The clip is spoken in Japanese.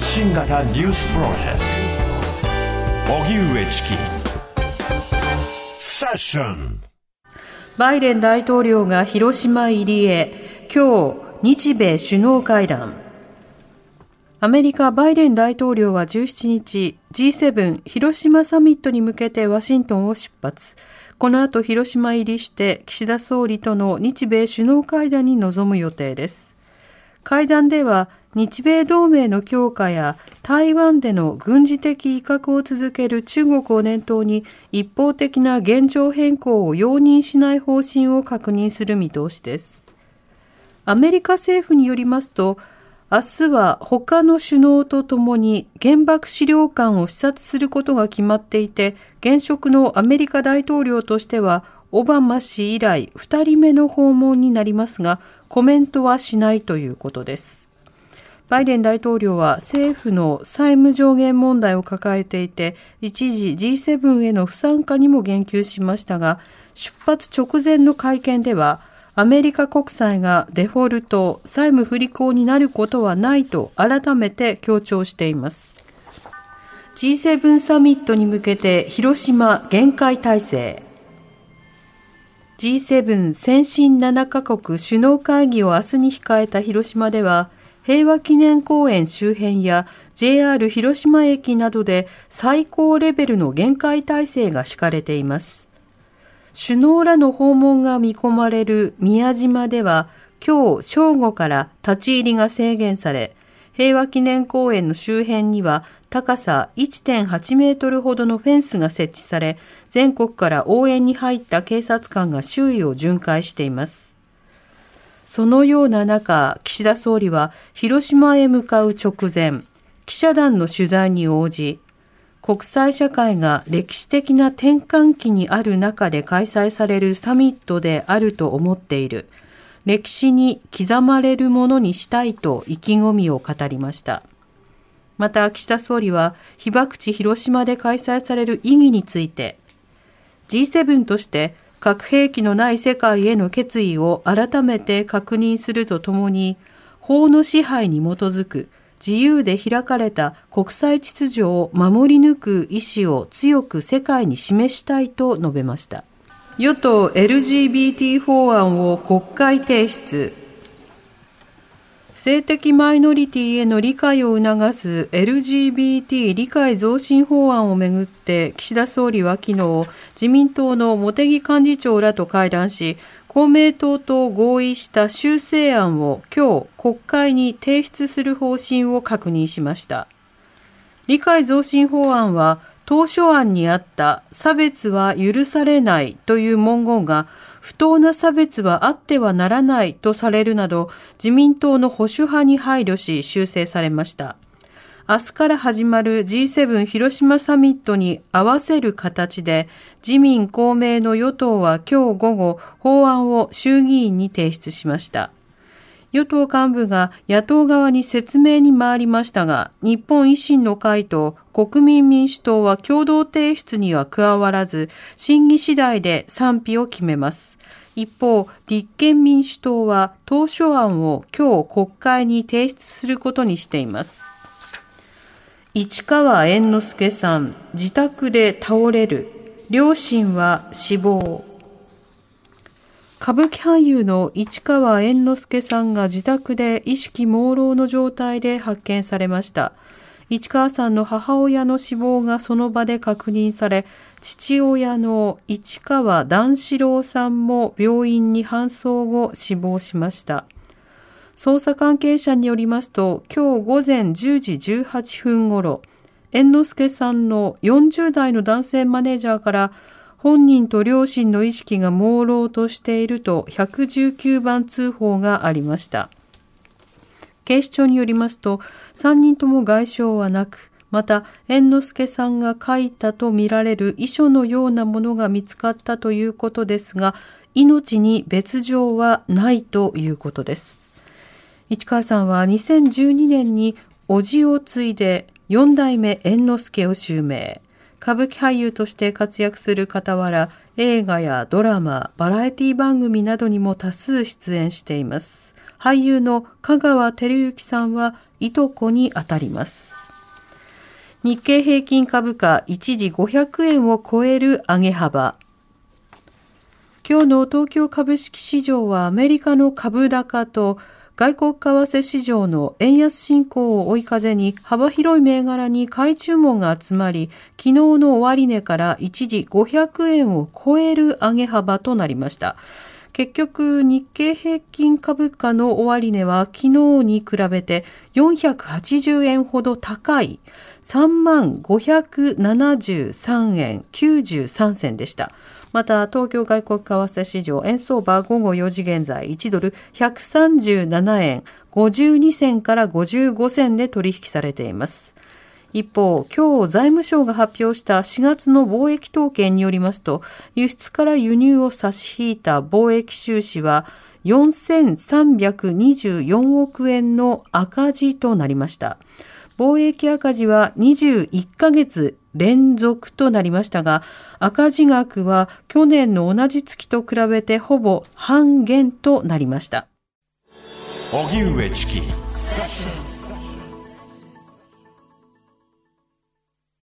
発信型ニュースプロジェクト。荻上チキ。セッション。バイデン大統領が広島入りへ。今日日米首脳会談。アメリカバイデン大統領は17日 G7 広島サミットに向けてワシントンを出発。この後広島入りして岸田総理との日米首脳会談に臨む予定です。会談では日米同盟の強化や台湾での軍事的威嚇を続ける中国を念頭に一方的な現状変更を容認しない方針を確認する見通しです。アメリカ政府によりますと、明日は他の首脳とともに原爆資料館を視察することが決まっていて、現職のアメリカ大統領としてはオバマ氏以来2人目の訪問になりますが、コメントはしないということです。バイデン大統領は政府の債務上限問題を抱えていて、一時 G7 への不参加にも言及しましたが、出発直前の会見では、アメリカ国債がデフォルト、債務不履行になることはないと改めて強調しています。G7 サミットに向けて広島限界体制。G7 先進7カ国首脳会議を明日に控えた広島では、平和記念公園周辺や JR 広島駅などで最高レベルの限界体制が敷かれています。首脳らの訪問が見込まれる宮島では今日正午から立ち入りが制限され、平和記念公園の周辺には高さ1.8メートルほどのフェンスが設置され、全国から応援に入った警察官が周囲を巡回しています。そのような中、岸田総理は広島へ向かう直前、記者団の取材に応じ、国際社会が歴史的な転換期にある中で開催されるサミットであると思っている。歴史に刻まれるものにしたいと意気込みを語りました。また岸田総理は被爆地広島で開催される意義について G7 として核兵器のない世界への決意を改めて確認するとともに、法の支配に基づく自由で開かれた国際秩序を守り抜く意思を強く世界に示したいと述べました。与党 LGBT 法案を国会提出。性的マイノリティへの理解を促す LGBT 理解増進法案をめぐって岸田総理は昨日自民党の茂木幹事長らと会談し公明党と合意した修正案を今日国会に提出する方針を確認しました理解増進法案は当初案にあった差別は許されないという文言が不当な差別はあってはならないとされるなど、自民党の保守派に配慮し修正されました。明日から始まる G7 広島サミットに合わせる形で、自民公明の与党は今日午後、法案を衆議院に提出しました。与党幹部が野党側に説明に回りましたが、日本維新の会と国民民主党は共同提出には加わらず、審議次第で賛否を決めます。一方、立憲民主党は当初案を今日国会に提出することにしています。市川猿之助さん、自宅で倒れる。両親は死亡。歌舞伎俳優の市川猿之助さんが自宅で意識朦朧の状態で発見されました。市川さんの母親の死亡がその場で確認され、父親の市川段四郎さんも病院に搬送後死亡しました。捜査関係者によりますと、今日午前10時18分ごろ、猿之助さんの40代の男性マネージャーから本人と両親の意識が朦朧としていると119番通報がありました。警視庁によりますと、3人とも外傷はなく、また、猿之助さんが書いたとみられる遺書のようなものが見つかったということですが、命に別状はないということです。市川さんは2012年に叔父を継いで4代目猿之助を襲名。歌舞伎俳優として活躍する傍ら、映画やドラマ、バラエティ番組などにも多数出演しています。俳優の香川照之さんはいとこにあたります。日経平均株価一時500円を超える上げ幅。今日の東京株式市場はアメリカの株高と外国為替市場の円安進行を追い風に幅広い銘柄に買い注文が集まり、昨日の終値から一時500円を超える上げ幅となりました。結局、日経平均株価の終値は昨日に比べて480円ほど高い3万573円93銭でした。また、東京外国為替市場円相場午後4時現在1ドル137円52銭から55銭で取引されています。一方、今日財務省が発表した4月の貿易統計によりますと、輸出から輸入を差し引いた貿易収支は4324億円の赤字となりました。貿易赤字は21ヶ月連続となりましたが、赤字額は去年の同じ月と比べてほぼ半減となりました。荻上チキ